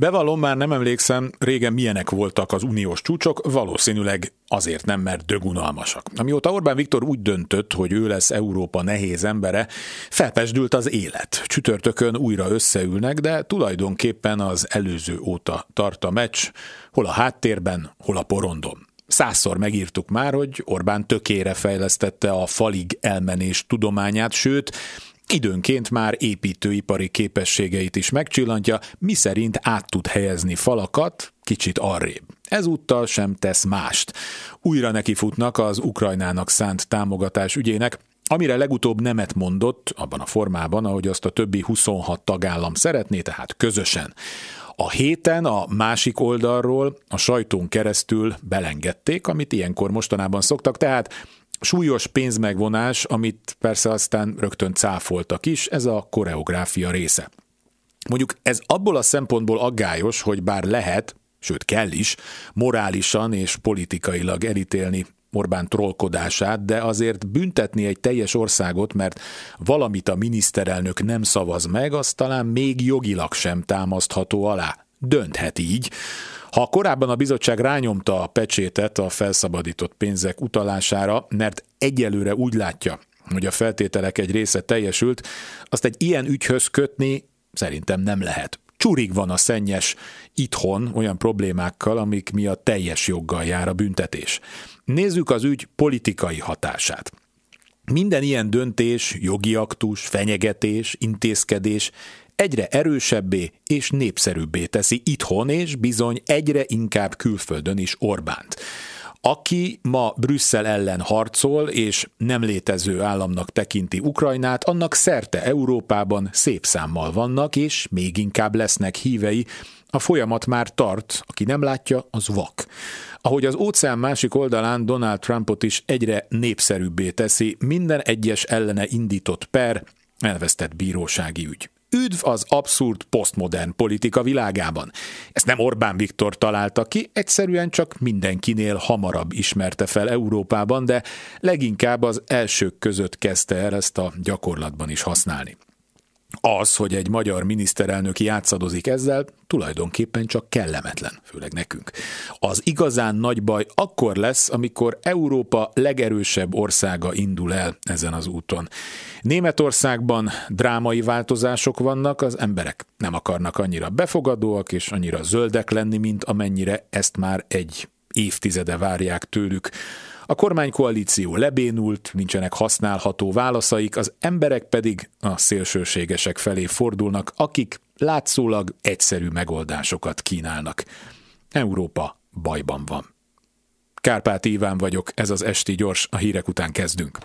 Bevallom, már nem emlékszem, régen milyenek voltak az uniós csúcsok, valószínűleg azért nem, mert dögunalmasak. Amióta Orbán Viktor úgy döntött, hogy ő lesz Európa nehéz embere, felpesdült az élet. Csütörtökön újra összeülnek, de tulajdonképpen az előző óta tart a meccs, hol a háttérben, hol a porondon. Százszor megírtuk már, hogy Orbán tökére fejlesztette a falig elmenés tudományát, sőt, Időnként már építőipari képességeit is megcsillantja, miszerint át tud helyezni falakat kicsit arrébb. Ezúttal sem tesz mást. Újra nekifutnak az Ukrajnának szánt támogatás ügyének, amire legutóbb nemet mondott, abban a formában, ahogy azt a többi 26 tagállam szeretné, tehát közösen. A héten a másik oldalról a sajtón keresztül belengedték, amit ilyenkor mostanában szoktak, tehát súlyos pénzmegvonás, amit persze aztán rögtön cáfoltak is, ez a koreográfia része. Mondjuk ez abból a szempontból aggályos, hogy bár lehet, sőt kell is, morálisan és politikailag elítélni Orbán trollkodását, de azért büntetni egy teljes országot, mert valamit a miniszterelnök nem szavaz meg, az talán még jogilag sem támasztható alá. Dönthet így. Ha korábban a bizottság rányomta a pecsétet a felszabadított pénzek utalására, mert egyelőre úgy látja, hogy a feltételek egy része teljesült, azt egy ilyen ügyhöz kötni szerintem nem lehet. Csurig van a szennyes itthon olyan problémákkal, amik miatt teljes joggal jár a büntetés. Nézzük az ügy politikai hatását. Minden ilyen döntés, jogi aktus, fenyegetés, intézkedés egyre erősebbé és népszerűbbé teszi itthon és bizony egyre inkább külföldön is Orbánt. Aki ma Brüsszel ellen harcol és nem létező államnak tekinti Ukrajnát, annak szerte Európában szép számmal vannak, és még inkább lesznek hívei. A folyamat már tart, aki nem látja, az vak. Ahogy az óceán másik oldalán Donald Trumpot is egyre népszerűbbé teszi minden egyes ellene indított per, elvesztett bírósági ügy. Üdv az abszurd posztmodern politika világában. Ezt nem Orbán Viktor találta ki, egyszerűen csak mindenkinél hamarabb ismerte fel Európában, de leginkább az elsők között kezdte el ezt a gyakorlatban is használni. Az, hogy egy magyar miniszterelnök játszadozik ezzel, tulajdonképpen csak kellemetlen, főleg nekünk. Az igazán nagy baj akkor lesz, amikor Európa legerősebb országa indul el ezen az úton. Németországban drámai változások vannak, az emberek nem akarnak annyira befogadóak és annyira zöldek lenni, mint amennyire ezt már egy évtizede várják tőlük. A kormánykoalíció lebénult, nincsenek használható válaszaik, az emberek pedig a szélsőségesek felé fordulnak, akik látszólag egyszerű megoldásokat kínálnak. Európa bajban van. Kárpát Iván vagyok, ez az Esti Gyors, a hírek után kezdünk.